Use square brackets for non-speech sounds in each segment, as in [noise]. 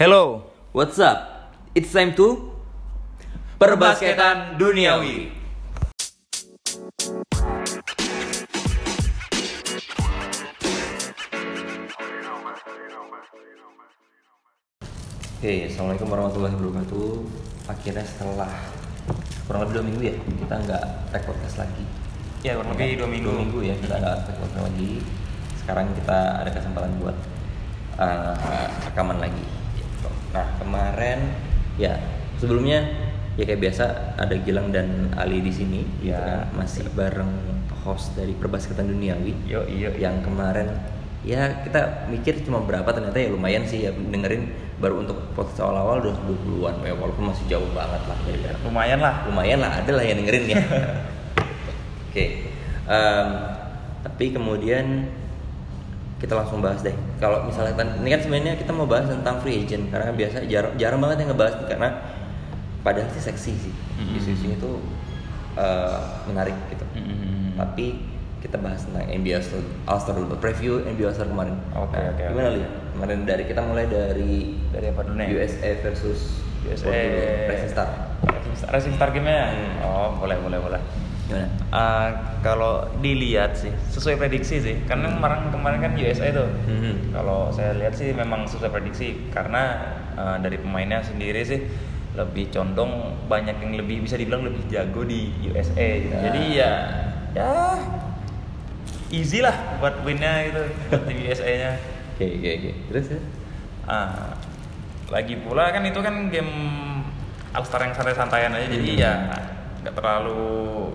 Hello, What's up? It's time to Perbasketan Duniawi. Oke, assalamualaikum warahmatullahi wabarakatuh. Akhirnya setelah kurang lebih dua minggu ya kita nggak tag podcast lagi. Ya, kurang lebih dua minggu. Dua minggu ya kita nggak tag podcast lagi. Sekarang kita ada kesempatan buat uh, rekaman lagi. Gitu. Nah kemarin ya sebelumnya ya kayak biasa ada Gilang dan Ali di sini. gitu Ya. kan. masih bareng host dari Perbasketan Duniawi. Yo, iyo, yang kemarin ya kita mikir cuma berapa ternyata ya lumayan sih ya dengerin baru untuk podcast awal-awal udah 20-an ya walaupun masih jauh banget lah dari Lumayan lah. lumayan lah ada lah yang dengerin ya [laughs] oke em, tapi kemudian kita langsung bahas deh kalau misalnya kan- ini kan sebenarnya kita mau bahas tentang free agent karena biasa jarang jarang banget yang ngebahas nih, karena padahal sih seksi sih Mm-mm. isu-isunya tuh eh, menarik gitu Mm-mm. tapi kita bahas tentang NBA All-Star All-Star dulu preview NBA All-Star kemarin Oke, Nah, oke, oke. gimana lihat kemarin dari kita mulai dari Dari apa dulu nih? USA versus USA. Rising Star Racing Star, Racing Star game-nya? Hmm. Oh, boleh, boleh, boleh. gimana Ah, kalau dilihat sih sesuai prediksi sih karena kemarin kemarin kan USA itu Mhm. kalau saya lihat sih memang sesuai prediksi karena ah, dari pemainnya sendiri sih lebih condong banyak yang lebih bisa dibilang lebih jago di USA gitu. Ya. jadi ya ya easy lah buat winnya gitu buat tim USA nya [laughs] oke oke oke terus ya Ah, lagi pula kan itu kan game All Star yang santai-santaian aja jadi Hmm. ya nggak terlalu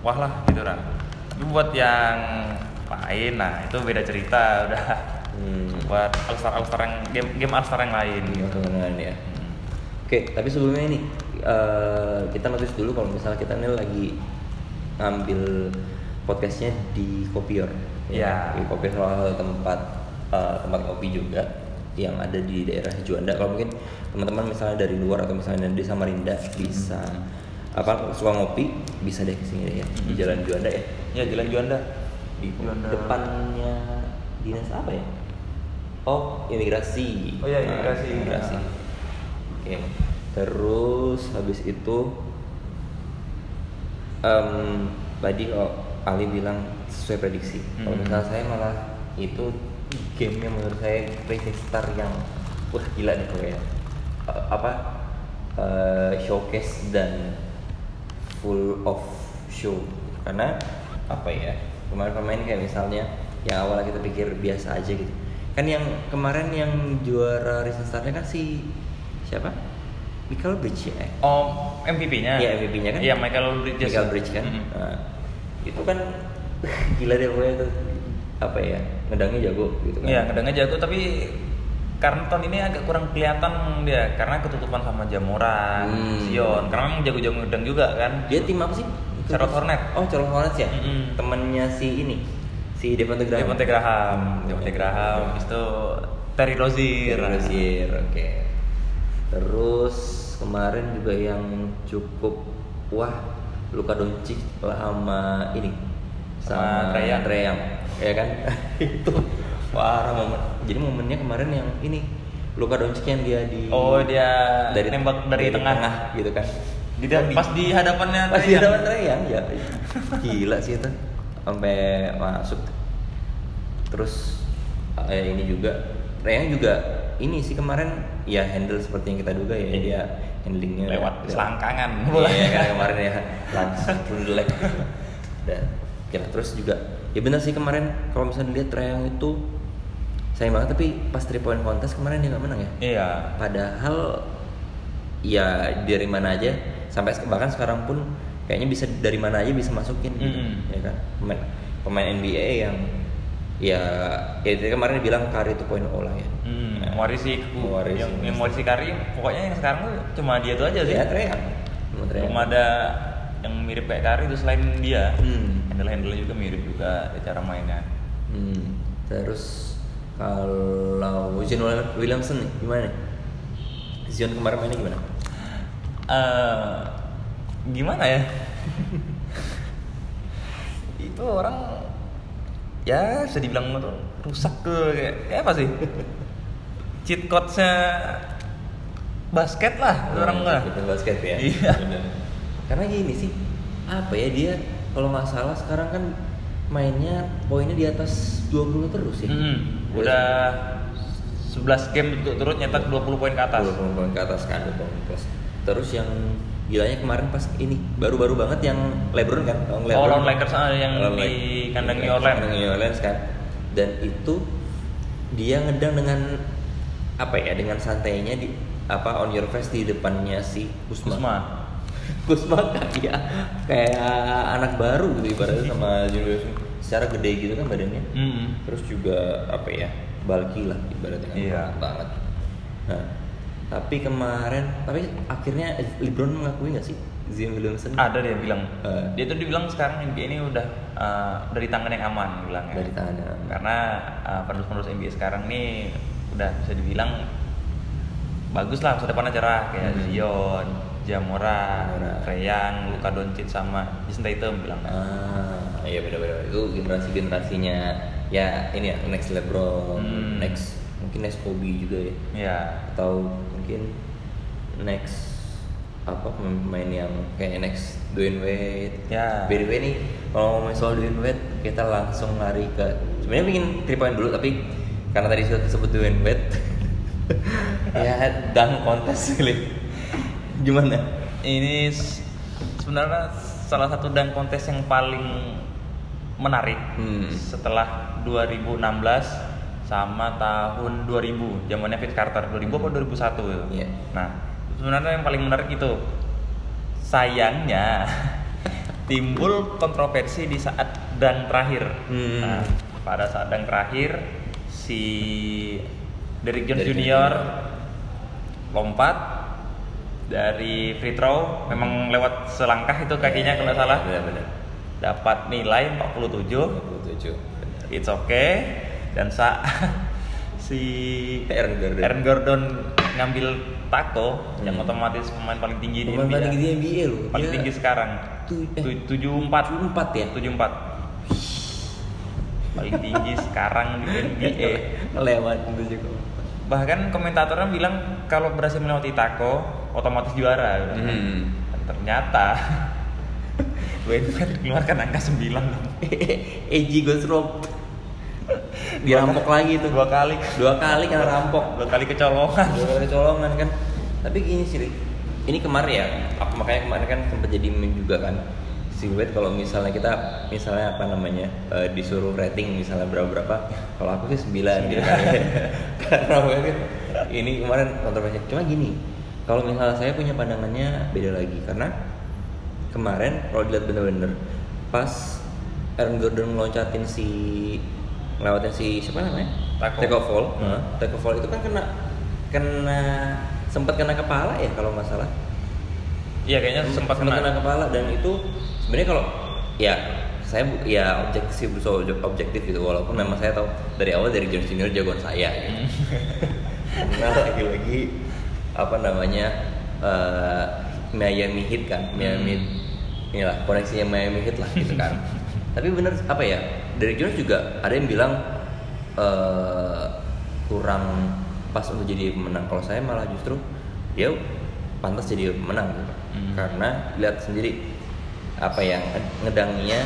wah lah gitu lah. Tapi buat yang lain nah itu beda cerita [laughs] udah. hmm. Buat All Star All Star yang game game All Star yang lain. Ini Gitu. ya Hmm. Oke, tapi sebelumnya ini eh, kita notice dulu kalau misalnya kita ini lagi ngambil podcastnya di Kopior, Ya. Di Kopior tempat eh, tempat kopi juga yang ada di daerah Juanda. Kalau mungkin teman-teman misalnya dari luar atau misalnya di Samarinda bisa apa suka ngopi bisa deh ke sini deh ya di Hmm. Jalan Juanda ya Ya Jalan Juanda. di Juanda. depannya dinas apa ya? Oh, imigrasi. Oh iya, Nah, imigrasi. imigrasi. Nah. Oke. Terus habis itu em tadi kalau Ali bilang sesuai prediksi. Kalau Hmm. misalnya saya malah itu game yang menurut saya Rising Star yang wah gila nih pokoknya. Eh, apa eh, showcase dan full of show karena apa ya pemain-pemain kayak misalnya yang awalnya kita pikir biasa aja gitu kan yang kemarin yang juara Rising Star-nya kan si siapa Michael Bridge ya Oh MVP-nya? Iya, MVP-nya kan? Iya Michael Bridges. Michael Bridge kan Mm-mm. Nah, itu kan [laughs] gila deh pokoknya tuh apa ya ngedangnya jago gitu kan Iya, kadangnya jago tapi karena tahun ini agak kurang kelihatan dia karena ketutupan sama Jamoran, Hmm. Sion. Karena memang jago-jago ngedang juga kan. dia tim apa sih Charlotte Hornet. oh Charlotte Hornets ya Mm-mm. temennya si ini si Devonte Graham Devonte Graham, Devonte Graham, habis itu Terry Rozier. Terry Rozier, oke. Terus kemarin juga yang cukup wah Luka Doncic lah sama ini Sama Trae Young. Ya kan? [laughs] itu parah momen. Jadi momennya kemarin yang ini Luka Doncic yang dia di Oh, dia nembak dari tengah. gitu kan. Di pas di hadapannya Pas di hadapan Trae Young, ya. Gila sih itu. Sampai masuk. Terus eh, ini juga Trae Young juga ini sih kemarin ya handle seperti yang kita duga ya dia handlingnya Lewat selangkangan. Iya kan kemarin ya langsung leg. Dan kira terus juga ya benar sih kemarin kalau misalnya dilihat Trae Young itu sayang banget tapi pas 3 point contest kemarin dia nggak menang ya. Iya. Padahal ya dari mana aja sampai bahkan sekarang pun kayaknya bisa dari mana aja bisa masukin gitu, Mm-mm. ya kan pemain pemain NBA yang ya ya itu kemarin bilang Kari 2.0 lah ya Hmm, Nah, mewarisi mewarisi. yang, yang mewarisi Karim pokoknya yang sekarang tuh cuma dia tuh aja sih. ya Trae Young. Cuma ada yang mirip kayak Kari itu selain dia. Hmm. Handle-handle juga mirip juga cara mainnya. Hmm. terus kalau Zion Williamson nih gimana nih? Zion kemarin mainnya gimana? eh gimana ya? [laughs] itu orang ya bisa dibilang tuh rusak ke kayak, kayak apa sih? cheat codes-nya basket lah orang mah. Kita basket ya. Iya. Karena gini sih, apa ya dia kalau nggak salah sekarang kan mainnya poinnya di atas 20 terus ya. Hmm, udah 11 game turut nyetak 20 poin ke atas. 20 poin ke atas kan 20 poin. Terus yang gilanya kemarin pas ini baru-baru banget yang LeBron kan, lawan Oh, lawan Lakers ah, yang Lawan di kandang New Lakers, Orleans. kandang New Orleans kan. Dan itu dia ngedang dengan apa ya dengan santainya di apa on your face di depannya si Kusma. Kusma. Kusma kayak kayak anak baru gitu ibaratnya sama Julius secara gede gitu kan badannya. Hmm. Terus juga apa ya bulky lah ibaratnya kan Iya. banget. Nah, tapi kemarin tapi akhirnya LeBron mengakui nggak sih Zion Williamson Ada dia bilang. Eh. Dia tuh dibilang sekarang NBA ini udah eh, dari tangan yang aman bilang dari tangan Karena eh, penerus-penerus NBA sekarang nih udah bisa dibilang bagus lah masa depannya cerah kayak Hmm. Zion, Jamora, Young, Luka Doncic sama Jason Tatum bilang. Ah, iya benar-benar itu generasi generasinya ya ini ya next LeBron, Hmm. next mungkin next Kobe juga ya, Ya. atau mungkin next apa pemain yang kayak next Dwayne Wade. Ya. By the way nih kalau ngomongin soal Dwayne Wade kita langsung lari ke sebenarnya pengen three point dulu tapi karena tadi sudah disebut Dwayne Wade [laughs] ya dunk kontes kali. Gimana? Ini sebenarnya salah satu dunk kontes yang paling menarik Hmm. setelah 2016 sama tahun 2000 zamannya Vince Carter 2000 apa 2001 gitu. Iya. Nah sebenarnya yang paling menarik itu sayangnya [laughs] timbul kontroversi di saat dunk terakhir. Hmm. Nah, pada saat dunk terakhir si Derrick Jones Derrick Junior. lompat dari free throw memang lewat selangkah itu kakinya kalau nggak salah Benar-benar. dapat nilai 47 27. it's okay dan saat [laughs] si Aaron Gordon. Aaron Gordon ngambil taco yang Hmm. otomatis pemain paling tinggi di Pemain NBA. paling tinggi di NBA loh. Paling Dia tinggi sekarang. eh, Tu- 74 74 ya? 74 paling tinggi sekarang di NBA [laughs] Lewat itu juga. Bahkan komentatornya bilang kalau berhasil melewati taco otomatis juara Hmm. Dan ternyata [laughs] Wade keluarkan angka 9 dong. [laughs] AG Ghost Rope. Dirampok lagi itu. dua kali Dua kali kena rampok. dua kali kecolongan Dua kali colongan kan. Tapi gini sih, ini kemarin ya, apa makanya kemarin kan sempat jadi meme juga kan. Si Wade kalau misalnya kita misalnya apa namanya eh, disuruh rating misalnya berapa berapa, kalau aku sih 9 gitu kan. [laughs] Karena kan ini kemarin kontroversi. Cuma gini, kalau misalnya saya punya pandangannya beda lagi karena kemarin kalau dilihat bener-bener pas Aaron Gordon ngeloncatin si ngelewatin si siapa namanya? Taco. Fall. Hmm. Taco Fall itu kan kena kena sempat kena kepala ya kalau nggak salah. iya kayaknya sempat kena. kena kepala dan itu sebenarnya kalau ya saya bu- ya objektif so objektif gitu walaupun memang saya tahu dari awal dari Junior jagoan saya gitu. Karena lagi-lagi apa namanya eh, Miami Heat kan Miami Hmm. inilah koneksinya Miami Heat lah gitu kan [laughs] tapi bener apa ya dari Jones juga ada yang bilang eh, kurang pas untuk jadi pemenang kalau saya malah justru dia pantas jadi pemenang gitu. Hmm. karena lihat sendiri apa yang ngedangnya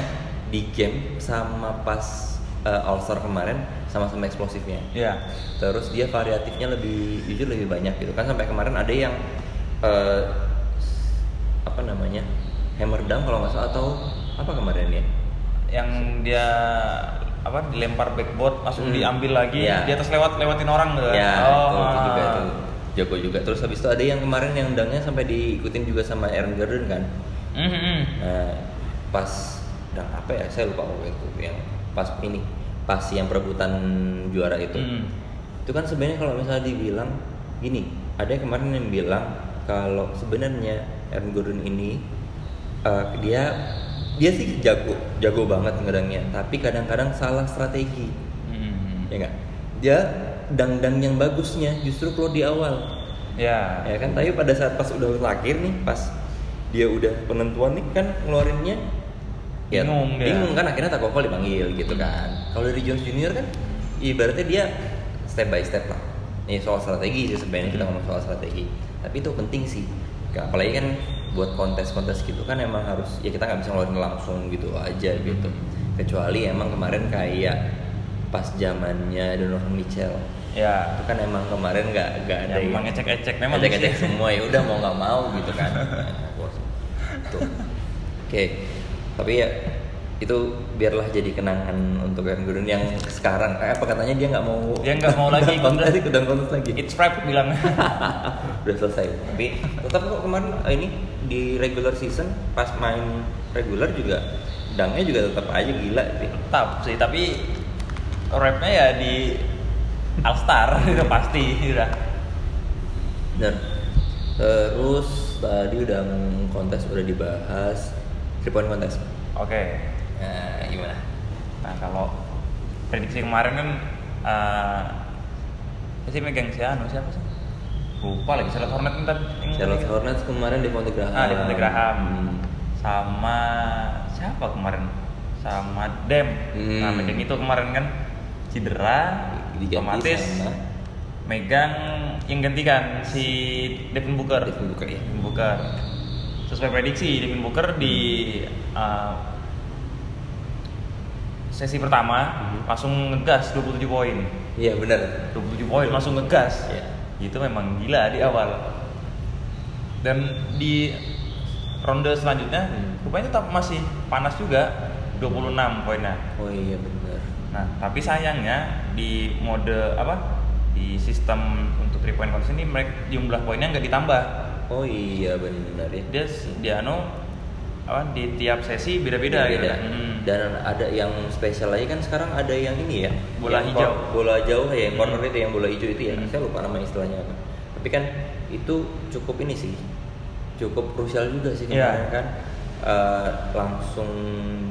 di game sama pas All Star kemarin sama-sama eksplosifnya. Iya. Terus dia variatifnya lebih jujur lebih banyak gitu. Kan sampai kemarin ada yang eh, apa namanya hammer dunk kalau nggak salah atau apa kemarin ya yang dia apa dilempar backboard langsung Hmm. diambil lagi Iya. di atas lewat lewatin orang tuh kan? ya oh itu, itu juga itu. Jago juga. Terus habis itu ada yang kemarin yang dangnya sampai diikutin juga sama Aaron Gordon kan Mhm. nah pas dang apa ya saya lupa waktu itu yang pas ini pas yang perebutan juara itu Hmm. itu kan sebenarnya kalau misalnya dibilang gini ada yang kemarin yang bilang kalau sebenarnya Aaron Gordon ini eh, dia dia sih jago jago banget ngedangnya tapi kadang-kadang salah strategi Mhm. ya enggak dia dang-dang yang bagusnya justru keluar di awal ya ya kan tapi pada saat pas udah terakhir nih pas dia udah penentuan nih kan ngeluarinnya ya Bingung bingung kan akhirnya Taco dipanggil gitu kan. Kalau dari Jones Junior kan ibaratnya dia step by step lah. Ini soal strategi sih sebenarnya kita Hmm. ngomong soal strategi. Tapi itu penting sih. Apalagi kan buat kontes-kontes gitu kan emang harus ya kita nggak bisa ngeluarin langsung gitu aja gitu. Kecuali emang kemarin kayak pas zamannya Donovan Mitchell. Ya. Itu kan emang kemarin nggak nggak ada Ya, memang ecek-ecek memang ecek-ecek sih. semua ya udah mau nggak mau gitu kan [laughs] Tuh. oke tapi ya itu biarlah jadi kenangan untuk Aaron Gordon yang sekarang. Eh, apa katanya dia nggak mau Dia nggak mau lagi, [laughs] kontes udah. ikutan kontes lagi. It's rap bilang. [laughs] Udah selesai. Tapi tetap kok kemarin eh, ini di regular season pas main regular juga dangnya juga tetap aja gila sih. Tetap sih tapi rapnya ya di All Star [laughs] itu pasti udah. Dan terus tadi udah kontes udah dibahas. Three point kontes. Oke. Nah, gimana? Nah kalau prediksi kemarin kan eh sih megang si Anu siapa sih? Lupa lagi Charlotte Hornet ntar yang Charlotte Hornets kemarin di Monte Graham. Ah di Monte Graham. Hmm. sama siapa kemarin? Sama Dem. Hmm. nah megang itu kemarin kan. Cedera otomatis sama megang yang gantikan si Devin Booker. Devin Booker, ya. Devin Booker. Sesuai prediksi Devin Booker di uh, sesi pertama Hmm. langsung ngegas 27 poin. Iya benar. 27 poin langsung ngegas. Iya. itu memang gila di awal. Dan di ronde selanjutnya Hmm. rupanya tetap masih panas juga 26 poinnya. Oh iya benar. Nah tapi sayangnya di mode apa di sistem untuk three point contest ini mereka jumlah poinnya nggak ditambah oh iya benar ya dia dia anu apa di tiap sesi beda-beda gitu Beda. Hmm. dan ada yang spesial lagi kan sekarang ada yang ini ya Bola yang hijau. bola jauh ya yang Hmm. corner itu yang bola hijau itu ya Hmm. saya lupa nama istilahnya apa tapi kan itu cukup ini sih cukup krusial juga sih Iya. kemarin kan Eh, langsung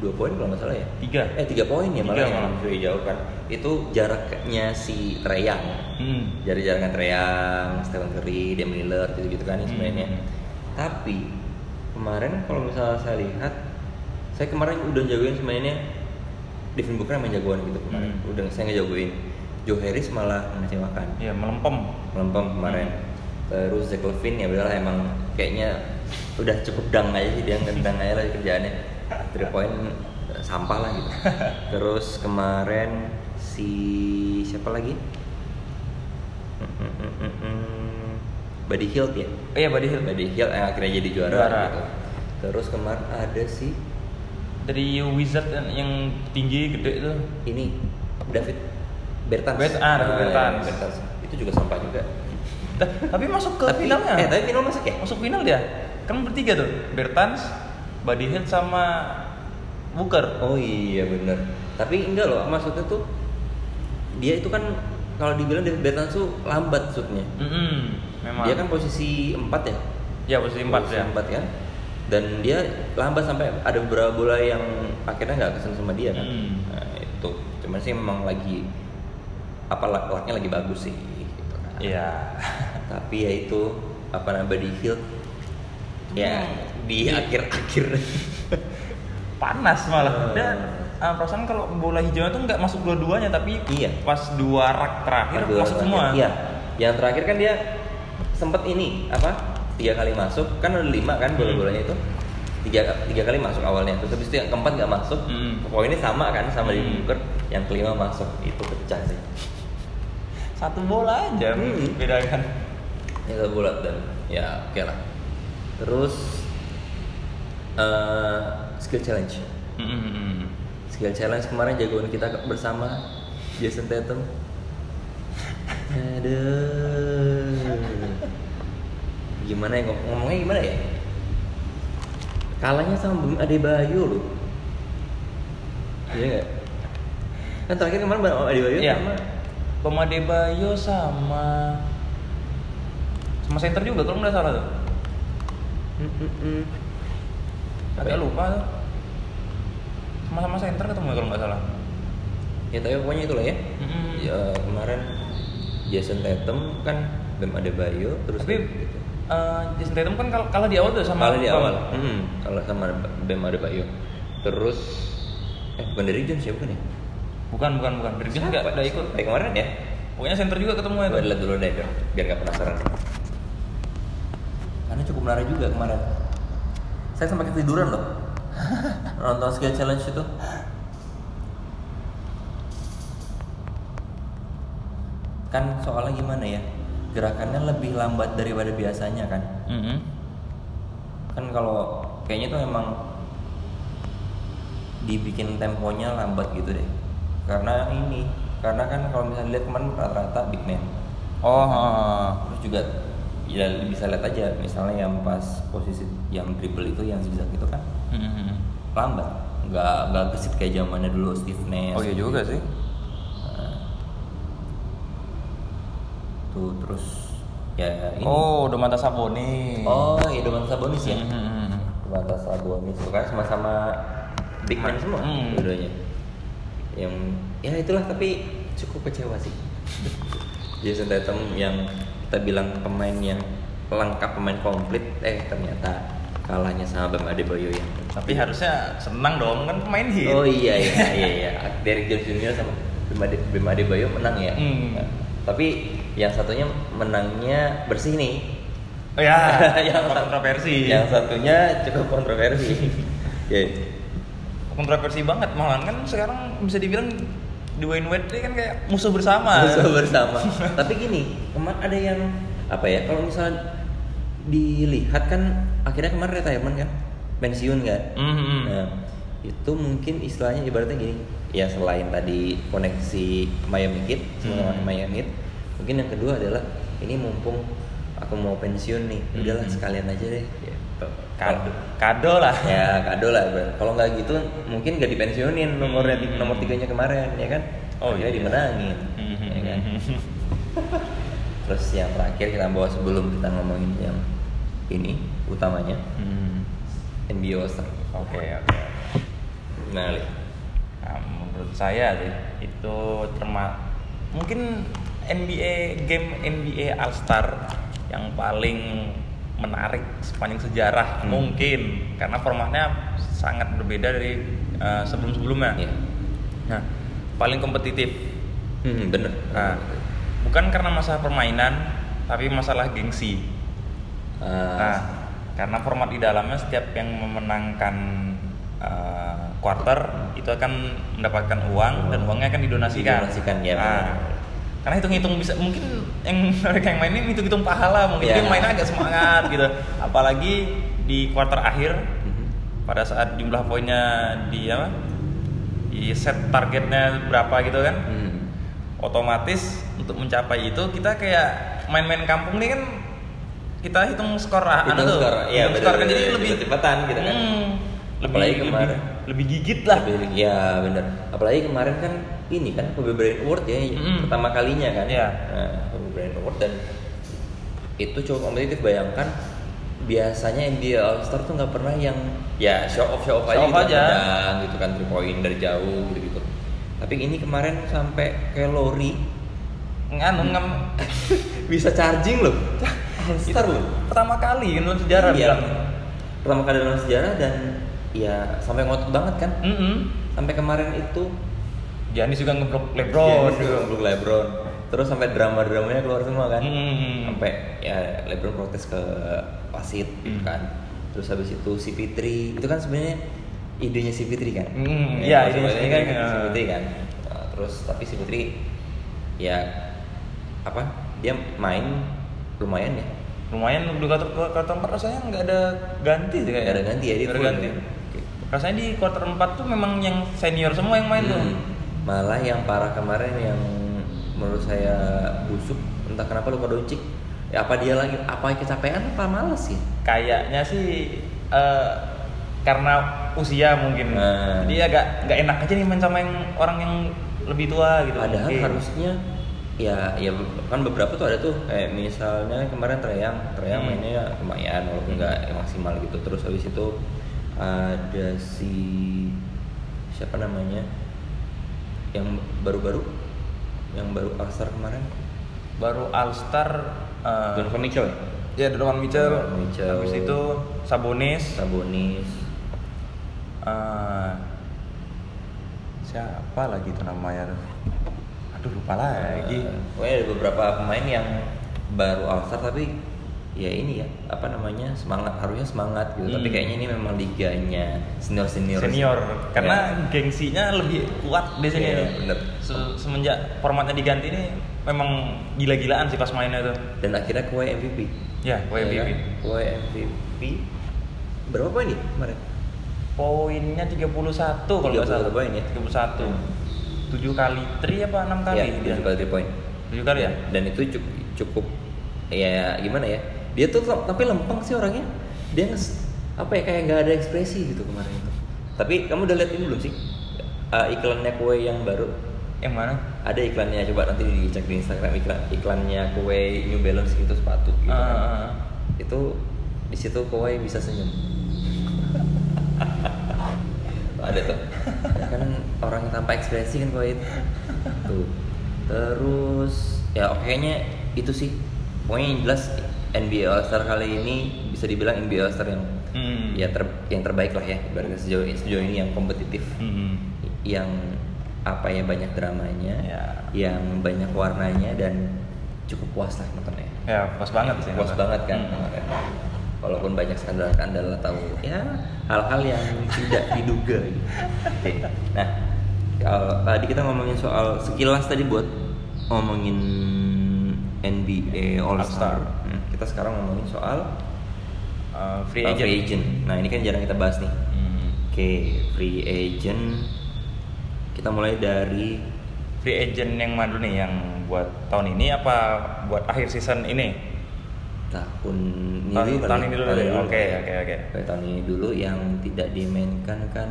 dua poin kalau nggak salah ya? Tiga. Eh tiga poin ya malah yang lebih jauh kan itu jaraknya si Treyang. Hmm. jarak jaraknya Treyang, Stephen Curry, Damian Lillard gitu gitu kan sebenarnya. Hmm. tapi kemarin kalau misalnya saya lihat saya kemarin udah jagoin sebenarnya Devin Booker emang jagoan gitu kemarin. Hmm. udah saya ngejagoin Joe Harris malah mengecewakan. Ya melempem. Melempem kemarin. Terus Zach Levine ya udahlah emang kayaknya udah cukup dang aja sih dia ngedang aja lah kerjaannya. Three point sampah lah gitu. [laughs] Terus kemarin si siapa lagi? Mm, mm, mm, mm, mm. Buddy Hield ya? Oh iya Buddy Hield. Buddy Hield yang akhirnya jadi juara, Juara. gitu. Terus kemarin ada si dari Wizard yang, tinggi gede itu. Ini David Bertans. Bet- ah, David Ah, Bertans. ya, Bertans. itu juga sampah juga. Tapi masuk ke tapi finalnya. eh tapi final masuk ya? Masuk final dia kan bertiga tuh Bertans Buddy Hield sama Booker Oh iya bener. Tapi enggak loh, maksudnya tuh dia itu kan kalau dibilang David Bertans tuh lambat shootnya. Mm-mm, memang Dia kan posisi 4 ya. ya posisi empat Posisi ya 4 kan. Dan dia lambat sampai ada beberapa bola yang akhirnya nggak kesen sama dia kan. Hmm. Nah, itu. Cuman sih memang lagi apa lak- laknya lagi bagus sih gitu kan. iya Tapi ya itu apa namanya Buddy Hield ya di akhir-akhir [laughs] panas malah Hmm. dan uh, perasaan kalau bola hijaunya tuh nggak masuk dua-duanya tapi Iya. pas dua rak terakhir Kedua masuk terakhir. semua Iya. Yang terakhir kan dia sempet ini apa? Tiga kali masuk kan ada lima kan Hmm. bola-bolanya itu. Tiga, tiga kali masuk awalnya. Terus habis itu yang keempat nggak masuk. Hmm. Poinnya sama kan sama di Hmm. Booker. Yang kelima masuk itu pecah sih. satu bola aja Hmm. beda kan Itu bulat dan ya oke lah. Terus eh, skill challenge. Mm-mm. Skill challenge kemarin jagoan kita bersama Jason Tatum. Aduh. Gimana ya ngom- ngomongnya gimana ya? Kalahnya sama Bung Adebayo loh. Iya nggak? Kan terakhir kemarin Bang Adebayo Iya. sama Bam Adebayo sama sama center juga kalau nggak salah tuh Mm, mm, mm. agak lupa tuh sama-sama center ketemu kalau nggak salah Ya tapi pokoknya itulah ya. Mm-mm. Ya kemarin Jason Tatum kan Bam Adebayo terus tapi gitu. eh, Jason Tatum kan kal- kalah di awal tuh sama Kalah di awal. Hmm, kalah sama Bam Adebayo. Terus eh bukan dari Jones ya bukan ya? bukan bukan bukan Derrick Jones nggak Siapa? nggak ikut Eh kemarin ya? Pokoknya center juga ketemu ya Gue lihat dulu deh biar, biar gak penasaran. Karena cukup menarik juga kemarin. Saya sampai ketiduran loh. [laughs] Nonton skill challenge itu. Kan soalnya gimana ya? Gerakannya lebih lambat daripada biasanya kan. Mhm. Kan kalau kayaknya tuh emang dibikin temponya lambat gitu deh. Karena ini, karena kan kalau misalnya lihat kemarin rata-rata big man. Oh, heeh. terus juga ya bisa lihat aja misalnya yang pas posisi yang dribble itu yang zigzag itu kan Mhm. lambat nggak nggak gesit kayak zamannya dulu Steve Nash Oh iya juga sih. Nah, tuh terus ya ini Oh, udah mata Sabonis. oh iya Domantas Sabonis ya Mhm. Domantas Sabonis itu kan sama-sama big man semua Hmm. dua-duanya yang ya itulah tapi cukup kecewa sih [laughs] Jason Tatum yang kita bilang pemain yang lengkap pemain komplit eh ternyata kalahnya sama Bam Adebayo yang Tapi harusnya senang dong kan pemain hit. oh iya iya [laughs] iya iya. Derek Jones Jr sama Bam, Ade, Bam Adebayo menang ya. Hmm. Nah, tapi yang satunya menangnya bersih nih. Oh ya, [laughs] yang kontroversi. yang satunya cukup kontroversi. [laughs] Ya. Kontroversi banget malahan kan sekarang bisa dibilang Dwayne Wade ini kan kayak musuh bersama. musuh bersama [laughs] tapi gini kemarin ada yang apa ya kalau misalnya dilihat kan akhirnya kemarin retirement kan pensiun kan Mhm. nah itu mungkin istilahnya ibaratnya gini ya selain tadi koneksi Miami Heat sama Hmm. Miami Heat mungkin yang kedua adalah ini mumpung aku mau pensiun nih udahlah Hmm. sekalian aja deh gitu. Kado, kado lah. [laughs] ya kado lah kalau nggak gitu mungkin nggak dipensiunin nomornya Hmm. nomor tiganya kemarin ya kan Oh, Akhirnya iya. dimenangin Mhm. ya kan [laughs] terus yang terakhir kita bawa sebelum kita ngomongin yang ini utamanya Hmm. NBA All Star Oke oke. Li? Nah, menurut saya sih itu terma mungkin NBA game NBA All Star yang paling menarik sepanjang sejarah Hmm. mungkin karena formatnya sangat berbeda dari uh, sebelum-sebelumnya. Iya. Nah, paling kompetitif. Hmm, bener Nah, bukan karena masalah permainan, tapi masalah gengsi. Ah, Nah, karena format di dalamnya setiap yang memenangkan uh, quarter itu akan mendapatkan uang dan uangnya akan didonasikan. Didonasikan, ya, Nah, karena hitung-hitung bisa mungkin yang [laughs] mereka yang main ini hitung-hitung pahala mungkin Ya. dia mainnya agak semangat gitu. Apalagi di quarter akhir mhm. pada saat jumlah poinnya di apa? Di set targetnya berapa gitu kan? Hmm. otomatis untuk mencapai itu kita kayak main-main kampung nih kan kita hitung skor ah, Hitung tuh. skor, iya, Hitung skor kan jadi lebih cepet-cepetan gitu kan. Hmm, lebih Apalagi lebih, kemarin. lebih gigit lah. Lebih- ya bener apalagi kemarin kan ini kan Kobe Bryant Award ya Mm. pertama kalinya kan Iya. nah, Kobe Bryant Award dan itu cukup kompetitif bayangkan biasanya NBA All Star tuh nggak pernah yang ya show off show off aja, Show off gitu, aja. tendang gitu kan three point dari jauh gitu gitu tapi ini kemarin sampai kayak Lori Nganu ngam [laughs] bisa charging loh All Star loh pertama kali kan dalam sejarah Iya. bilang. pertama kali dalam sejarah dan ya sampai ngotot banget kan Mm-mm. sampai kemarin itu Giannis juga ngeblok LeBron. juga belum LeBron. Terus sampai drama-dramanya keluar semua kan. Mm. Sampai ya LeBron protes ke wasit gitu Hmm. kan. Terus habis itu si Fitri itu kan sebenarnya idenya si Fitri kan. Hmm, Ya, iya, idenya si kan Fitri, si ya. Fitri kan. Nah, terus tapi si Fitri ya apa? Dia main lumayan ya. Lumayan di quarter quarter 4 rasanya nggak ada ganti sih. Nggak ada ganti ya, dia ada ganti. ya. Rasanya di quarter 4 tuh memang yang senior semua yang main tuh. Hmm. Malah yang parah kemarin yang menurut saya busuk entah kenapa Luka Doncic ya apa dia lagi apa kecapean apa males ya kayaknya sih eh, karena usia mungkin Nah. jadi agak nggak enak aja nih main sama yang orang yang lebih tua gitu padahal mungkin. harusnya ya ya kan beberapa tuh ada tuh kayak misalnya kemarin Treyang Treyang Hmm. mainnya lumayan walaupun nggak maksimal gitu terus habis itu ada si siapa namanya yang baru-baru? Yang baru All Star kemarin? Baru All Star eh, Donovan Mitchell ya? ya Donovan Mitchell, Donovan Mitchell. habis itu Sabonis. Sabonis. Eh, siapa lagi itu namanya? Aduh lupa lagi. Eh, pokoknya ada beberapa pemain yang baru All Star tapi ya ini ya apa namanya semangat harusnya semangat gitu. Tapi Hmm. kayaknya ini memang liganya senior senior senior karena gengsinya lebih kuat di sini tuh. bener. Se- semenjak formatnya diganti ini memang gila-gilaan sih pas mainnya tuh. Dan akhirnya Kawhi MVP ya Ya WBB kan? Kawhi MVP berapa poin nih kemarin? Poinnya 31 kalau nggak 31 salah. poin ya? 31 Hmm. 7 kali 3 apa 6 kali ya dia? tujuh kali three point 7 kali ya? Dan itu cukup cukup ya gimana ya dia tuh tapi lempeng sih orangnya. Dia nges, apa ya kayak nggak ada ekspresi gitu kemarin itu. Tapi kamu udah lihat ini belum sih? Eh, iklannya kue yang baru? Yang mana? Ada iklannya coba nanti dicek di Instagram iklan iklannya kue New Balance gitu sepatu gitu Ah, kan. ah, ah. itu di situ kue bisa senyum. [laughs] Ada tuh. Kan orang tanpa ekspresi kan kue itu. Tuh. Terus ya oke kayaknya itu sih. Pokoknya yang jelas NBA All Star kali ini bisa dibilang NBA All Star yang Hmm. ya ter, yang terbaik lah ya ibaratnya sejauh sejauh ini yang kompetitif Hmm. yang apa ya banyak dramanya, Ya. yang banyak warnanya dan cukup puas lah nontonnya. ya pas banget sih Puas banget kan Hmm. Walaupun banyak skandal-skandal atau ya hal-hal yang tidak [laughs] diduga. gitu. Nah, kalau tadi kita ngomongin soal sekilas tadi buat ngomongin NBA All Star. All-Star. Hmm, kita sekarang ngomongin soal Uh, free uh, agent, Nah, ini kan jarang kita bahas nih. Hmm. Oke, free agent. Kita mulai dari free agent yang mana nih yang buat tahun ini apa buat akhir season ini tahun ini Tahun- dulu tahun ya. ini dulu Tahun deh. dulu Oke, ya. oke, oke. Tahun ini dulu yang tidak dimainkan kan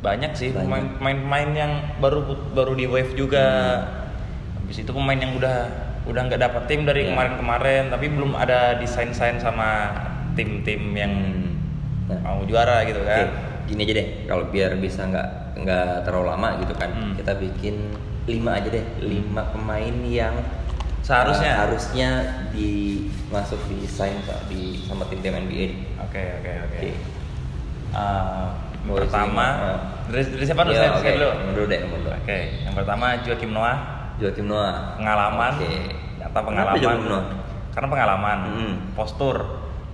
banyak sih pemain-pemain yang baru baru di wave juga habis itu pemain yang udah udah nggak dapat tim dari Ya. kemarin-kemarin tapi belum ada desain-desain sama tim-tim yang Nah, mau juara gitu kan gini aja deh kalau biar bisa nggak nggak terlalu lama gitu kan. Hmm. Kita bikin lima aja deh, lima pemain yang Seharusnya. uh, harusnya di masuk di sign di sama tim-tim NBA. oke oke oke Mulai pertama uh. dari, dari siapa dulu Ya, saya, dulu dulu deh, dulu. oke yang pertama Joakim Noah Joakim Noah. pengalaman Oke. nyata Kenapa pengalaman Noah? karena pengalaman Mm. postur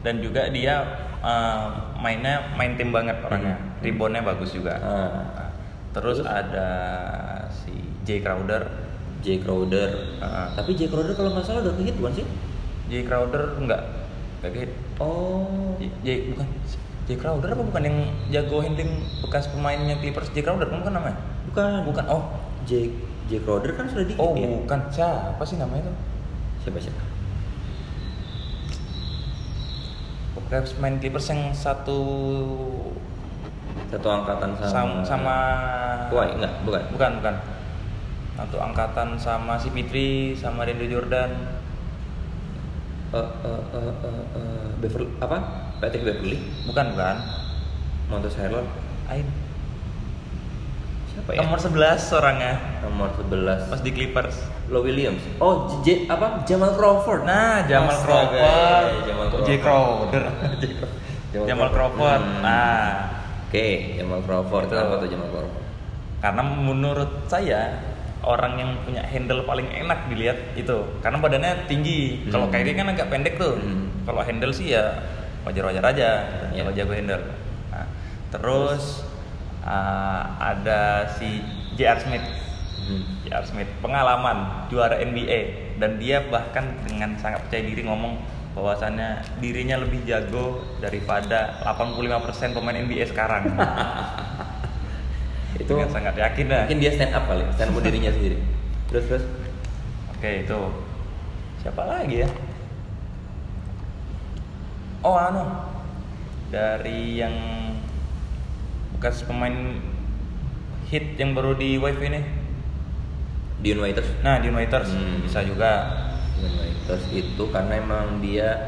dan juga dia uh, mainnya main tim banget orangnya Mm. reboundnya bagus juga. Nah, terus, ada si Jay Crowder Jay Crowder. Ah. Tapi Jay Crowder kalau nggak salah udah hit bukan sih? Jay Crowder enggak enggak gitu Oh. J, J- bukan Jay Crowder apa bukan yang jago handling bekas pemainnya Clippers Jay Crowder bukan namanya Bukan. bukan oh Jay Jay Crowder kan sudah di oh ya? bukan siapa sih namanya tuh Siapa siapa? bekas pemain Clippers yang satu Satu angkatan sama sama, sama Kawhi enggak, bukan. bukan bukan satu angkatan sama si Fitri sama Randy Jordan Eh eh eh eh eh, Beverly apa? Patrick Beverly, bukan bukan Montes Harrell. Ain Siapa ya? nomor 11 orangnya Nomor 11. pas di Clippers Lo Williams. Oh, J, J- apa? Jamal Crawford. nah Jamal Astaga, Crawford iya, Jamal Crawford. Jay Crowder [laughs] Jamal Jamal Crawford Hmm. nah Oke, Jamal Crawford. Itu. Kenapa tuh Jamal Crawford? karena menurut saya orang yang punya handle paling enak dilihat itu karena badannya tinggi kalau Hmm. Kyrie kan agak pendek tuh Hmm. kalau handle sih ya wajar-wajar aja Iya. kalau jago handle nah, terus uh, ada si J.R. Smith Hmm. J.R. Smith pengalaman juara NBA dan dia bahkan dengan sangat percaya diri ngomong bahwasannya dirinya lebih jago daripada 85% pemain NBA sekarang [laughs] Itu dengan sangat yakin dah mungkin dia stand up kali, stand up dirinya sendiri. Terus terus. Oke itu siapa lagi ya? Oh anu dari yang bekas pemain hit yang baru di Wave ini. Dion Waiters. Nah di Waiters Hmm. bisa juga. Dion Waiters itu karena emang dia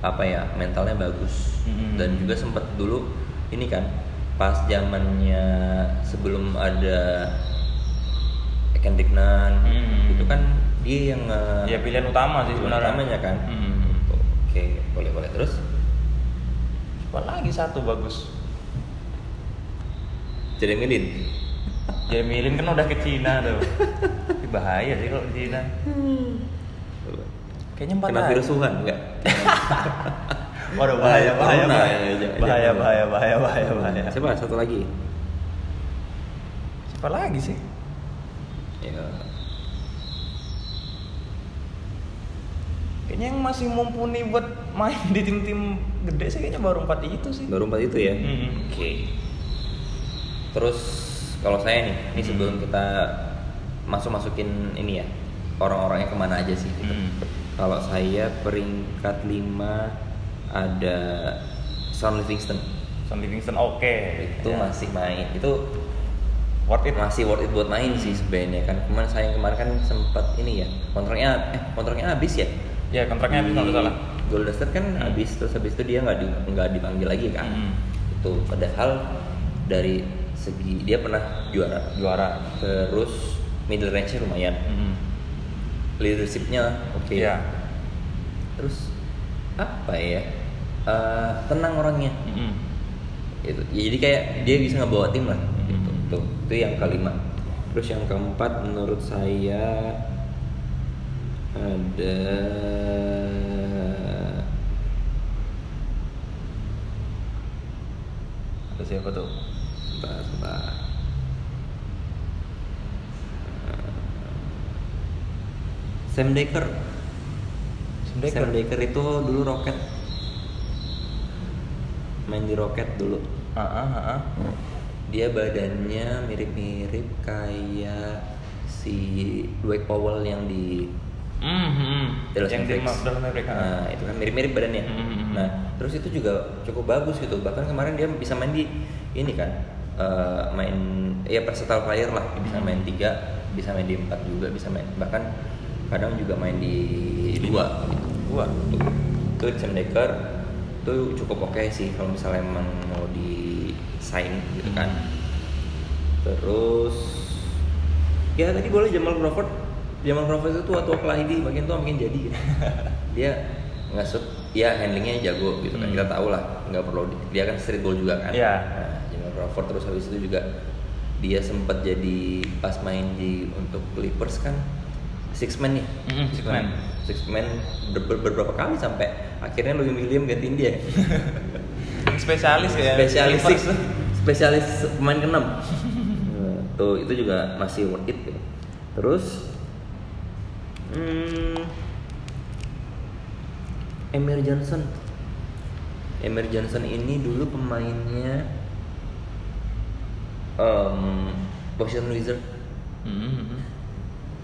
apa ya mentalnya bagus Mm-mm. dan juga sempat dulu ini kan pas zamannya sebelum ada Kendrick Nunn Mm. itu kan dia yang Ya pilihan utama sih sebenarnya. utamanya kan Hmm. oke boleh boleh terus Siapa lagi satu bagus? Jeremy Lin Jamilin kan udah ke Cina tuh. Bahaya sih kalau di Cina. Kayaknya empat Kena virus Wuhan enggak? [laughs] Waduh bahaya bahaya bahaya. ya, jangan- Bahaya bahaya bahaya bahaya bahaya. Siapa? Satu lagi. Siapa lagi sih? Ya. Kayaknya yang masih mumpuni buat main di tim-tim gede sih kayaknya baru empat itu sih. Baru empat itu ya. Mm-mm. Oke. Terus kalau saya nih, ini sebelum kita masuk masukin ini ya orang-orangnya ke mana aja sih? Gitu. Mm. Kalau saya peringkat 5 ada Son Livingston. Son Livingston oke. Itu Ya. masih main. Itu worth it. masih worth it buat main sih sebenarnya kan. Kemarin saya kemarin kan sempat ini ya kontraknya eh kontraknya habis ya. Ya kontraknya habis kalau salah. Golden State kan Hmm. habis terus habis itu dia nggak di, nggak dipanggil lagi kan. Hmm. Itu padahal dari segi dia pernah juara. Juara. Terus middle range-nya lumayan. Mm. Leadership-nya oke. Iya. Terus apa ya? Eh, tenang orangnya. Mm. itu ya, jadi kayak dia bisa ngebawa tim lah Hmm. gitu tuh itu yang kelima terus yang keempat menurut saya ada Ada siapa tuh? Sebentar, sebentar. Sam Decker Sam Dekker. Sam Decker itu dulu Rocket main di Rocket dulu Ah, ah, ah, ah. dia badannya mirip-mirip kayak si Dwight Powell yang di Hmm, hmm. Yang di. Dallas Mavericks. ah. Nah, itu kan mirip-mirip badannya. Hmm, hmm. Nah, terus itu juga cukup bagus gitu. Bahkan kemarin dia bisa main di ini kan eh, main ya versatile player lah. Bisa Hmm. main tiga, bisa main di empat juga, bisa main bahkan kadang juga main di dua. Gua. Tuh, itu Decker itu cukup oke sih kalau misalnya emang mau di sign gitu kan. Terus ya tadi boleh Jamal Crawford. Jamal Crawford itu tua-tua kelahidi makin tua makin jadi. [laughs] Dia nggak ya handlingnya jago gitu kan. Hmm. Kita tahu lah, nggak perlu di- dia kan street ball juga kan. Iya. Nah, Jamal Crawford terus habis itu juga dia sempat jadi pas main di untuk Clippers kan six man ya. Mm-mm, six man. Six man ber- ber- beberapa kali sampai akhirnya Louis William gantiin dia. [laughs] Spesialis ya. spesialis six, spesialis pemain keenam tuh itu juga masih worth it gitu. terus hmm, Emir Johnson Emir Johnson ini dulu pemainnya um, Washington Wizard Hmm, hmm, hmm.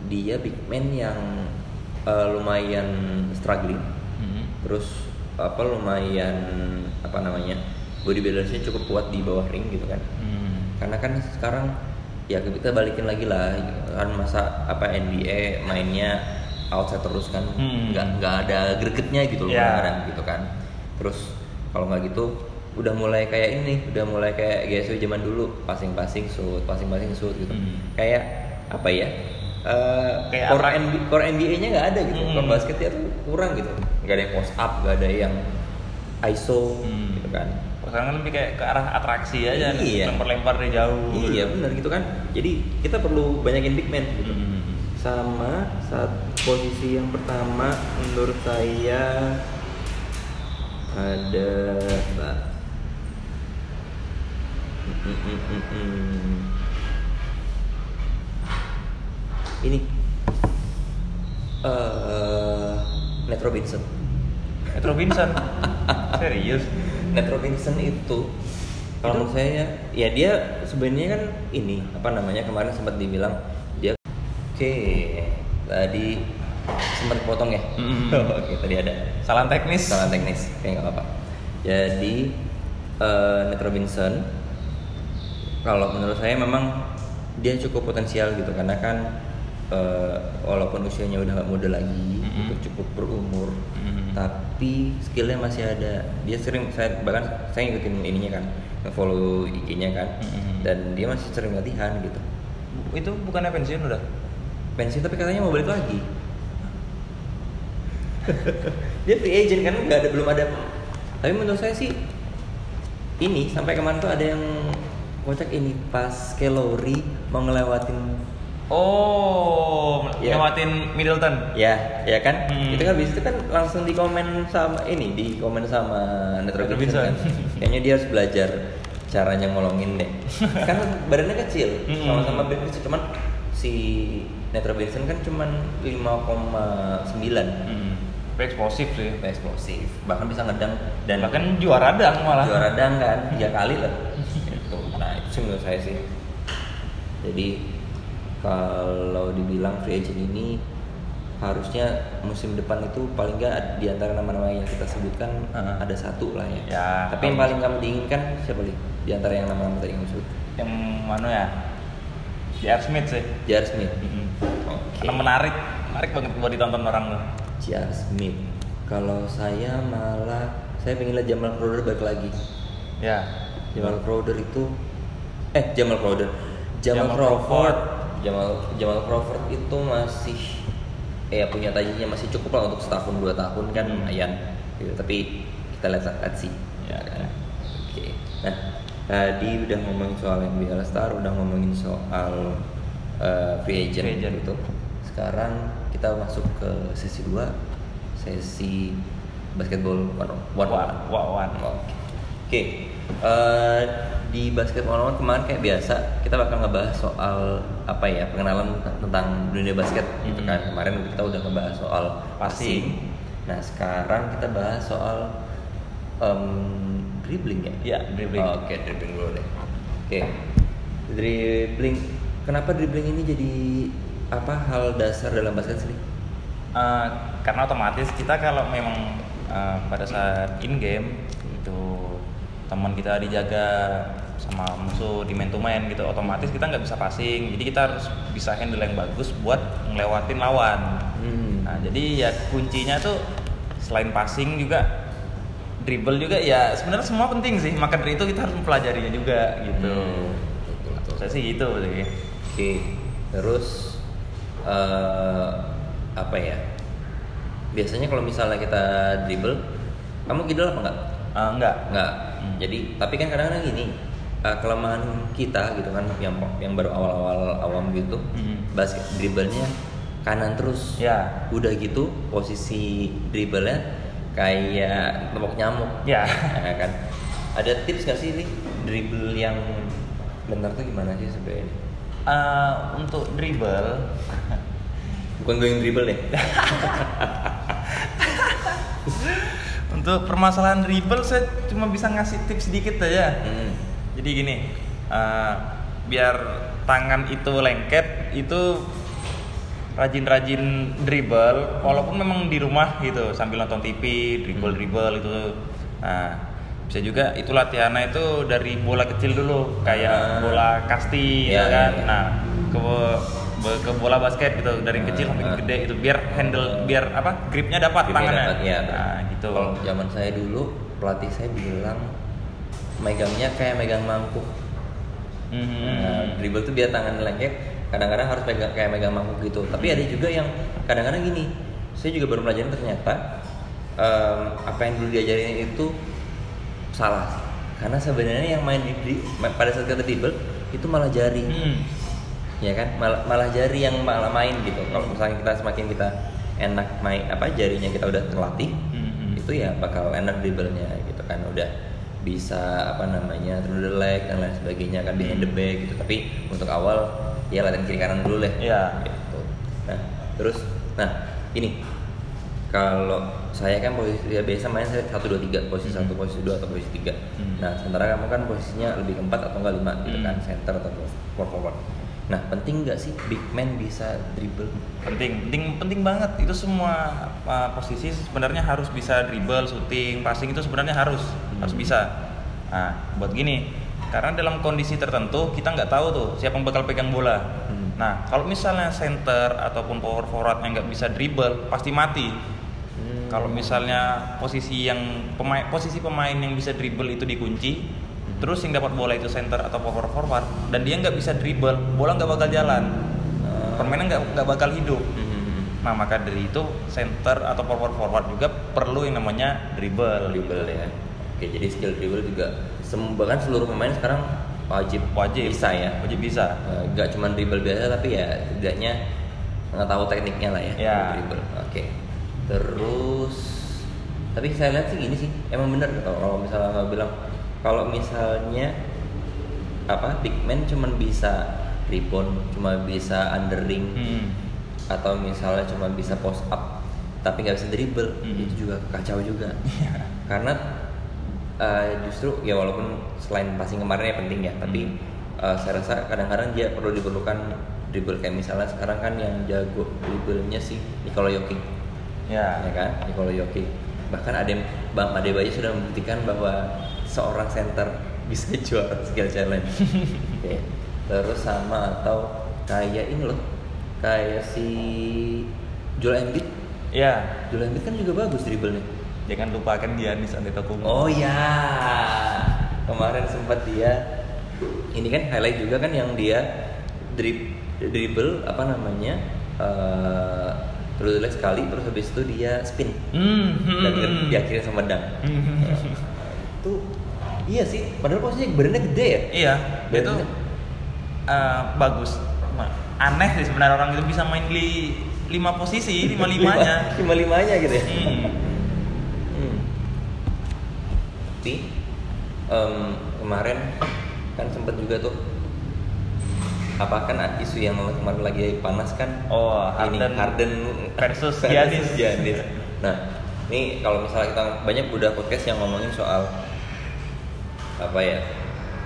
dia big man yang uh, lumayan struggling Hmm. terus apa lumayan apa namanya body balance-nya cukup kuat di bawah ring gitu kan Hmm. karena kan sekarang ya kita balikin lagi lah kan masa apa NBA mainnya outside terus kan nggak nggak ada gregetnya gitu loh Ya. kadang-kadang gitu kan terus kalau nggak gitu udah mulai kayak ini udah mulai kayak GSW zaman dulu passing-passing shoot passing-passing shoot gitu Hmm. kayak apa ya eh Kayak core, apa? NBA core NBA-nya nggak ada gitu Hmm. core basketnya tuh kurang gitu nggak ada yang post up nggak ada yang ISO Hmm. gitu kan Sekarang kan lebih kayak ke arah atraksi aja, Iya. lempar-lempar dari jauh. Iya benar gitu kan. Jadi kita perlu banyakin big man gitu. Hmm. Sama saat posisi yang pertama menurut saya ada Ini eh Nate Robinson. [laughs] Serius. Nate Robinson itu kalau menurut saya ya dia sebenarnya kan ini apa namanya kemarin sempat dibilang dia oke tadi sempat potong ya Mm. [laughs] oke tadi ada Salah teknis. salah teknis kayak nggak apa-apa jadi eh Nate Robinson kalau menurut saya memang dia cukup potensial gitu karena kan eh, walaupun usianya udah nggak muda lagi Mm-mm. itu cukup berumur Mm. tapi skillnya masih ada dia sering saya bahkan saya ngikutin ininya kan follow IG-nya kan Mm-mm. dan dia masih sering latihan gitu Itu bukannya pensiun udah? pensiun tapi katanya mau balik lagi [laughs] dia free agent kan nggak ada belum ada tapi menurut saya sih ini sampai kemarin tuh ada yang kocak ini pas Kelly mau ngelewatin Oh, Iya. lewatin Middleton. ya ya kan Hmm. itu kan habis itu kan langsung di komen sama ini di komen sama Netro kan kayaknya dia harus belajar caranya ngolongin deh [laughs] kan badannya kecil Hmm. sama-sama band kecil cuman si Netro kan cuman 5,9 Hmm. Eksplosif sih. eksplosif bahkan bisa ngedang dan Bahkan juara dang malah. juara dang kan tiga kali lah sih menurut saya sih jadi kalau dibilang free agent ini harusnya musim depan itu paling nggak di antara nama-nama yang kita sebutkan Heeh. ada satu lah ya. Ya, Tapi yang paling kamu diinginkan siapa nih? Di antara yang nama-nama tadi kamu sebut. Yang mana ya? J.R. Smith sih. Jar Smith. Mm-mm. Oke. Karena menarik, menarik banget buat ditonton orang tuh. Jar Smith. Kalau saya malah saya pengen lihat Jamal Crowder balik lagi. Ya. Jamal Crowder itu eh Jamal Crowder. Jamal, Jamal Crawford. Crawford. Jamal Jamal Crawford itu masih eh punya tajinya masih cukup lah untuk setahun dua tahun kan Hmm. lumayan. Gitu. Tapi kita lihat lihat sih. Ya. Oke. Nah, tadi udah ngomongin soal NBA All Star, udah ngomongin soal uh, free agent, Free agent. gitu. Sekarang kita masuk ke sesi 2, sesi basketball one on one. One, one, one. Oke. Oke. eh, di basket one on one kemarin kayak biasa kita bakal ngebahas soal apa ya pengenalan tentang dunia basket gitu Hmm. kan. Kemarin kita udah ngebahas soal Passing. Nah sekarang kita bahas soal em, dribbling ya. Iya, dribbling. Oke dribbling dulu deh. Oke dribbling. Kenapa dribbling ini jadi apa hal dasar dalam basket sih? Eh, karena otomatis kita kalau memang eh, pada saat in game itu teman kita dijaga sama musuh di man to man gitu otomatis kita nggak bisa passing jadi kita harus bisa handle yang bagus buat ngelewatin lawan Hmm. nah jadi ya kuncinya tuh selain passing juga dribble juga ya sebenarnya semua penting sih maka dari itu kita harus mempelajarinya juga gitu Hmm, betul, betul. saya sih gitu sih Oke, terus eh apa ya? Biasanya kalau misalnya kita dribble, kamu kidal apa enggak? Eh, enggak Enggak. Hmm. Jadi, tapi kan kadang-kadang gini, eh, kelemahan kita gitu kan yang yang baru awal-awal awam gitu, Hmm. basket dribblenya kanan terus. ya Udah gitu posisi dribblenya kayak tepok nyamuk. ya [laughs] Ya kan. Ada tips gak sih nih dribble yang benar tuh gimana sih sebenarnya? Eh, untuk dribble [laughs] Bukan gue yang dribble deh. [laughs] Untuk permasalahan dribble saya cuma bisa ngasih tips sedikit aja. Hmm. Jadi gini, eh, biar tangan itu lengket itu rajin-rajin dribble walaupun memang di rumah gitu sambil nonton TV dribble dribble itu nah bisa juga itu latihannya itu dari bola kecil dulu kayak Ah. bola kasti ya kan iya, iya. nah ke ke bola basket gitu dari yang kecil sampai Ah. gede itu biar handle biar apa gripnya dapat Gripnya tangannya dapat, iya. nah gitu Kalau zaman saya dulu pelatih saya bilang megangnya kayak megang mangkuk. Mhm. Nah, dribble tuh biar tangan lengket. Kadang-kadang harus pegang kayak megang mangkuk gitu. Tapi ada juga yang kadang-kadang gini. Saya juga baru belajar ternyata em, apa yang dulu diajarin itu salah. Karena sebenarnya yang main di pada saat kita dribble itu malah jari. Hmm. ya kan malah, malah jari yang malah main gitu kalau misalnya kita semakin kita enak main apa jarinya kita udah terlatih Mhm. itu ya bakal enak dribblenya gitu kan udah bisa apa namanya through the leg dan lain sebagainya kan behind the back gitu. Tapi untuk awal ya latihan kiri kanan dulu deh. Iya. gitu. Nah terus nah ini. Kalau saya kan posisi ya biasa main saya satu dua tiga. Posisi Hmm. satu posisi dua atau posisi tiga. Hmm. nah sementara kamu kan posisinya lebih keempat atau enggak lima gitu Hmm. kan center atau forward forward nah penting nggak sih big man bisa dribble? Penting. Penting penting banget. Itu semua uh, posisi sebenarnya harus bisa dribble shooting passing itu sebenarnya harus harus bisa nah buat gini karena dalam kondisi tertentu kita nggak tahu tuh siapa yang bakal pegang bola Hmm. nah kalau misalnya center ataupun power forward yang nggak bisa dribble pasti mati Hmm. kalau misalnya posisi yang pemain posisi pemain yang bisa dribble itu dikunci terus yang dapat bola itu center atau power forward dan dia nggak bisa dribble bola nggak bakal jalan Ah. permainan nggak nggak bakal hidup Hmm. Nah maka dari itu center atau power forward juga perlu yang namanya dribble. dribble ya oke jadi skill dribble juga bahkan seluruh pemain sekarang wajib wajib. bisa ya. Wajib bisa. Eh, nggak cuma dribble biasa tapi ya setidaknya nggak tahu tekniknya lah ya Ya. dribble. Oke terus tapi saya lihat sih gini sih emang bener kalau kalau misalnya nggak bilang kalau misalnya apa big man cuma bisa rebound cuma bisa underring Hmm. atau misalnya cuma bisa post up tapi nggak bisa dribble Hmm. itu juga kacau juga. [laughs] Karena uh, justru ya walaupun selain passing kemarin ya penting ya tapi uh, saya rasa kadang-kadang dia perlu diperlukan dribble. Kayak misalnya sekarang kan yang jago dribblenya sih Nikola Jokic. Ya. Ya kan? Nikola Jokic. Bahkan Adem Bang Adebayo sudah membuktikan bahwa seorang center bisa [laughs] juara skill challenge. [laughs] Oke. terus sama atau kayak ini loh kayak si Joel Embiid. Ya. Joel Embiid kan juga bagus dribblenya jangan lupakan Giannis Antetokounmpo oh ya kemarin sempat dia ini kan highlight juga kan yang dia drib dribble apa namanya eh terus sekali terus habis itu dia spin Hmm, hmm, dan hmm. diakhirin sama [laughs] dunk Hmm. itu iya sih padahal posisinya badannya gede ya iya Dan- itu eh, bagus aneh sih sebenarnya orang itu bisa main di lima posisi lima limanya [laughs] lima limanya gitu ya. Hmm. Tapi em, kemarin kan sempat juga tuh apa kan isu yang kemarin lagi panas kan Oh, ini Harden Harden versus [laughs] Giannis. Giannis. Nah, ini kalau misalnya kita banyak udah podcast yang ngomongin soal apa ya?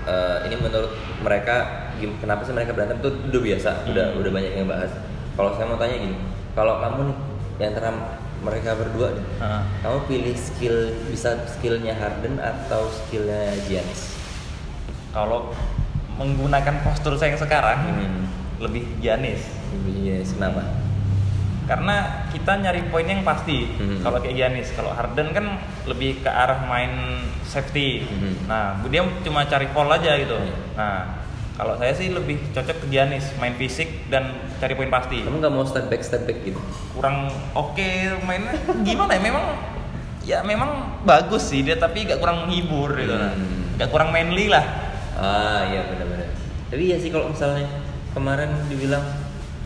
eh, ini menurut mereka kenapa sih mereka berantem tuh udah biasa, udah Hmm. udah banyak yang bahas. Kalau saya mau tanya gini, kalau kamu nih di antara mereka berdua nih, Heeh. kamu pilih skill bisa skillnya Harden atau skillnya Giannis? kalau menggunakan postur saya yang sekarang Hmm. lebih Giannis Giannis kenapa? karena kita nyari poin yang pasti Hmm. kalau kayak Giannis kalau Harden kan lebih ke arah main safety Hmm. nah dia cuma cari foul aja gitu Hmm. nah kalau saya sih lebih cocok ke Giannis main fisik dan cari poin pasti Kamu nggak mau step back step back gitu? kurang oke mainnya gimana ya memang ya memang bagus sih dia tapi gak kurang menghibur gitu. Hmm. gak kurang manly lah Ah iya benar-benar. Tapi ya sih kalau misalnya kemarin dibilang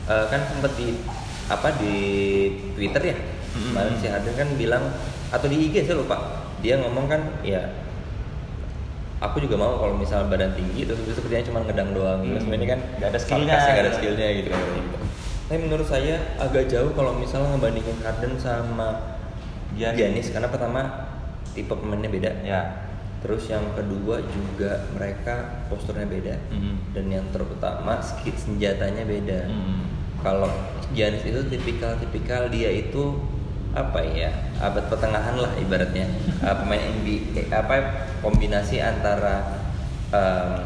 eh, kan sempat di apa di Twitter ya Mm-mm. kemarin si Harden kan bilang atau di IG saya lupa dia ngomong kan ya aku juga mau kalau misalnya badan tinggi terus itu kerjanya cuma ngedang doang gitu. Hmm. Sebenarnya kan Nggak ada skillnya. nggak ada skillnya gitu kan gitu. Tapi menurut saya agak jauh kalau misalnya ngebandingin Harden sama Giannis. Giannis karena pertama tipe pemainnya beda ya Terus yang kedua juga mereka posturnya beda Mhm. dan yang terutama skill senjatanya beda. Hmm. Kalau Giannis itu tipikal-tipikal dia itu apa ya abad pertengahan lah ibaratnya Uh, [laughs] pemain NBA apa kombinasi antara um,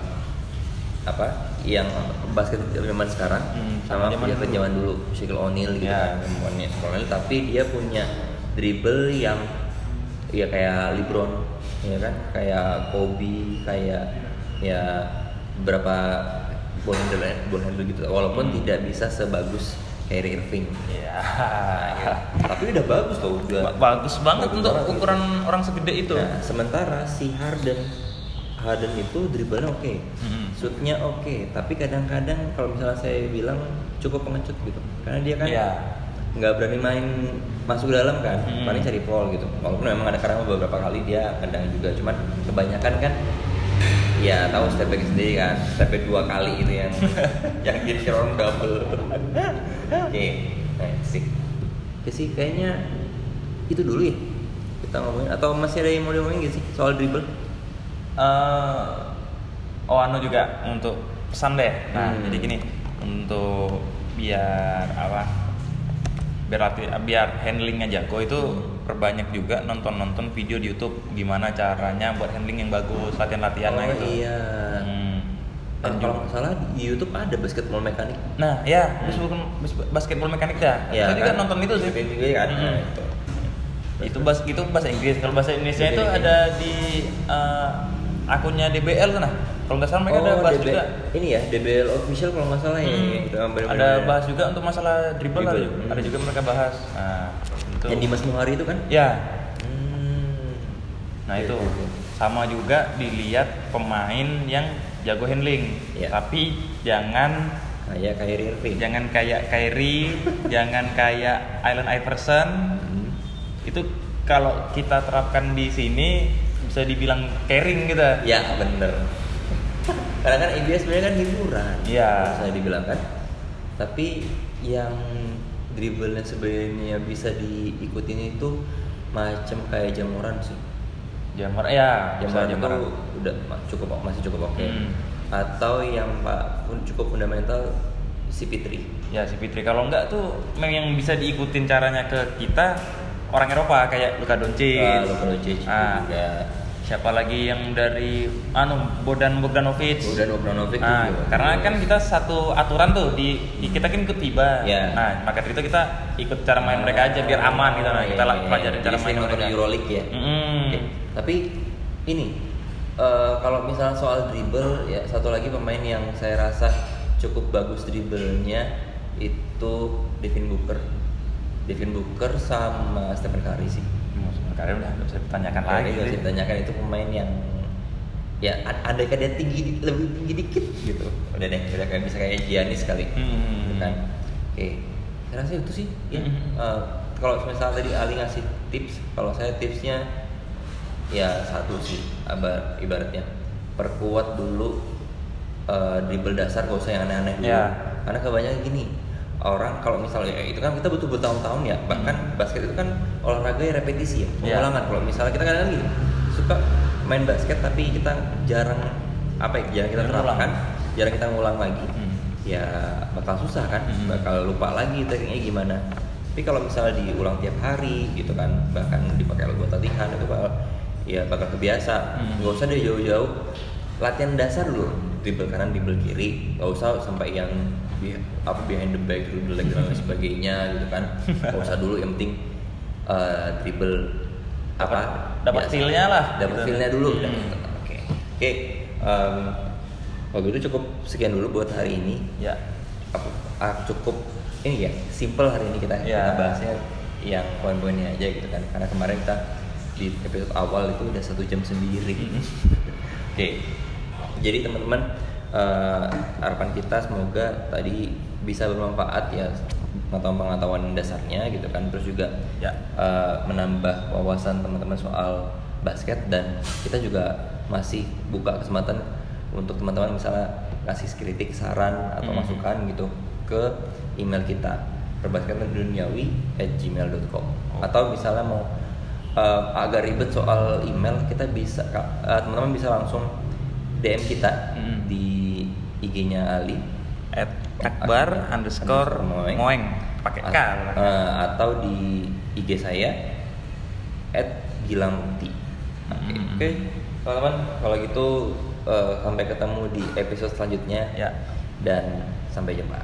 apa yang basket zaman sekarang Hmm, sama, sama zaman zaman, dulu. Shaquille O'Neal gitu Ya. kan O'Neal tapi dia punya dribble yang ya kayak LeBron ya kan kayak Kobe kayak ya beberapa ball handler ball handler gitu walaupun Hmm. tidak bisa sebagus Kyrie Irving. Ya tapi udah bagus tuh udah. Ba- bagus banget Bagus untuk banget. ukuran orang segede itu. Nah, sementara si Harden Harden itu dribblenya oke. Mm-mm. shootnya oke. Tapi kadang-kadang kalau misalnya saya bilang cukup pengecut gitu. Karena dia kan Iya. nggak berani main masuk ke dalam kan. Mm. paling cari foul gitu. Walaupun memang ada kadang beberapa kali dia kadang juga. Cuman kebanyakan kan ya tahu step back sendiri kan. Step back dua kali itu yang [laughs] yang dia orang double oke nah sih oke sih kayaknya itu dulu ya kita ngomongin. Atau masih ada yang mau diomongin gitu sih soal dribble? Eh, oh anu juga untuk pesan deh. Nah Hmm. jadi gini untuk biar apa? Biar latih, biar handlingnya jago itu Hmm. perbanyak juga nonton nonton video di YouTube gimana caranya buat handling yang bagus latihan latihannya oh gitu. iya. Dan kalau juga nggak salah di YouTube ada basketball mekanik nah ya basketball, basketball mekanik dah Ya, saya juga kan? nonton itu sih juga kan Mm-mm. Nah, itu. itu bahasa itu bahasa Inggris kalau bahasa Indonesia itu Iya. ada di eh, akunnya DBL sana kalau nggak salah mereka ada bahas DB juga ini ya DBL official kalau nggak salah ya Hmm, gitu, bener-bener. ada bahas juga untuk masalah dribble, Dribble, ada, hmm. ada juga mereka bahas nah itu yang Dimas Muhari itu kan ya hmm. nah Iya, itu iya, iya. sama juga dilihat pemain yang jago handling Iya. tapi jangan kayak Kyrie Irving. jangan kayak Kyrie [laughs] jangan kayak Allen Iverson. Hmm. itu kalau kita terapkan di sini bisa dibilang caring gitu ya bener. Karena kan NBA sebenarnya kan hiburan. Iya. bisa dibilang kan. Tapi yang dribblenya sebenarnya bisa diikutin itu macam kayak jamuran sih. Jamur ya bisa jamuran itu jamuran udah cukup masih cukup oke Hmm. atau yang pak pun cukup fundamental si Fitri ya si Fitri kalau enggak tuh memang yang bisa diikutin caranya ke kita orang Eropa kayak Luka Doncic Ah, Luka Doncic Ah, juga. siapa lagi yang dari anu Bodan Bogdanovic Bodan Bogdanovic Ah, juga. karena kan kita satu aturan tuh di, di- kita kan ikut tiba Ya. nah maka dari itu kita ikut cara main mereka aja biar aman gitu nah kita lah iya, pelajarin iya. cara Jadi main mereka Euroleague ya Mm-mm. Oke. tapi ini eh, kalau misalnya soal dribble ya satu lagi pemain yang saya rasa cukup bagus dribblenya itu Devin Booker. Devin Booker sama Stephen Curry sih. Hmm, sebenarnya udah nggak bisa ditanyakan lagi nggak usah ditanyakan. Itu pemain yang ya a- andai kan dia tinggi lebih tinggi dikit gitu. Udah deh udah kayak bisa kayak Giannis kali. Hmm. gitu kan? Oke. Saya rasa itu sih ya. Hmm. Eh, kalau misalnya tadi Ali ngasih tips kalau saya tipsnya ya satu sih ibaratnya perkuat dulu eh, dribble dasar gak usah yang aneh-aneh dulu Ya. karena kebanyakan gini orang kalau misalnya ya, itu kan kita butuh bertahun-tahun ya bahkan basket itu kan olahraga yang repetisi ya Ya. pengulangan kalau misalnya kita kadang gini suka main basket tapi kita jarang apa ya jarang kita terapkan jarang kita ngulang lagi Hmm. ya bakal susah kan Hmm. bakal lupa lagi tekniknya gimana tapi kalau misalnya diulang tiap hari gitu kan bahkan dipakai buat latihan itu bakal ya bakal kebiasa. Hmm. nggak usah deh jauh-jauh. Latihan dasar dulu dribble kanan dribble kiri. Nggak usah sampai yang apa behind the back dribble leg dan lain sebagainya gitu kan. Nggak usah dulu yang penting eh, dribble apa dapat feel-nya lah, dapat gitu. feel-nya dulu. Hmm. dan oke. Oke em, kalau gitu cukup sekian dulu buat hari ini. Ya. Apa ah, cukup ini ya simple hari ini kita Ya. kita bahasnya yang poin-poinnya aja gitu kan. Karena kemarin kita di episode awal itu udah satu jam sendiri Mm-mm. [laughs] oke jadi teman-teman eh, harapan kita semoga tadi bisa bermanfaat ya pengetahuan-pengetahuan dasarnya gitu kan terus juga Ya. eh, menambah wawasan teman-teman soal basket dan kita juga masih buka kesempatan untuk teman-teman misalnya kasih kritik saran atau Hmm. masukan gitu ke email kita perbasketduniawi at gmail.com atau misalnya mau eh, agak ribet soal email kita bisa eh, teman-teman bisa langsung DM kita Hmm. di IG-nya Ali at akbar underscore Moeng. moeng pakai K eh, atau di IG saya at gilamukti Oke, Hmm. oke. teman-teman kalau gitu eh, sampai ketemu di episode selanjutnya ya dan sampai jumpa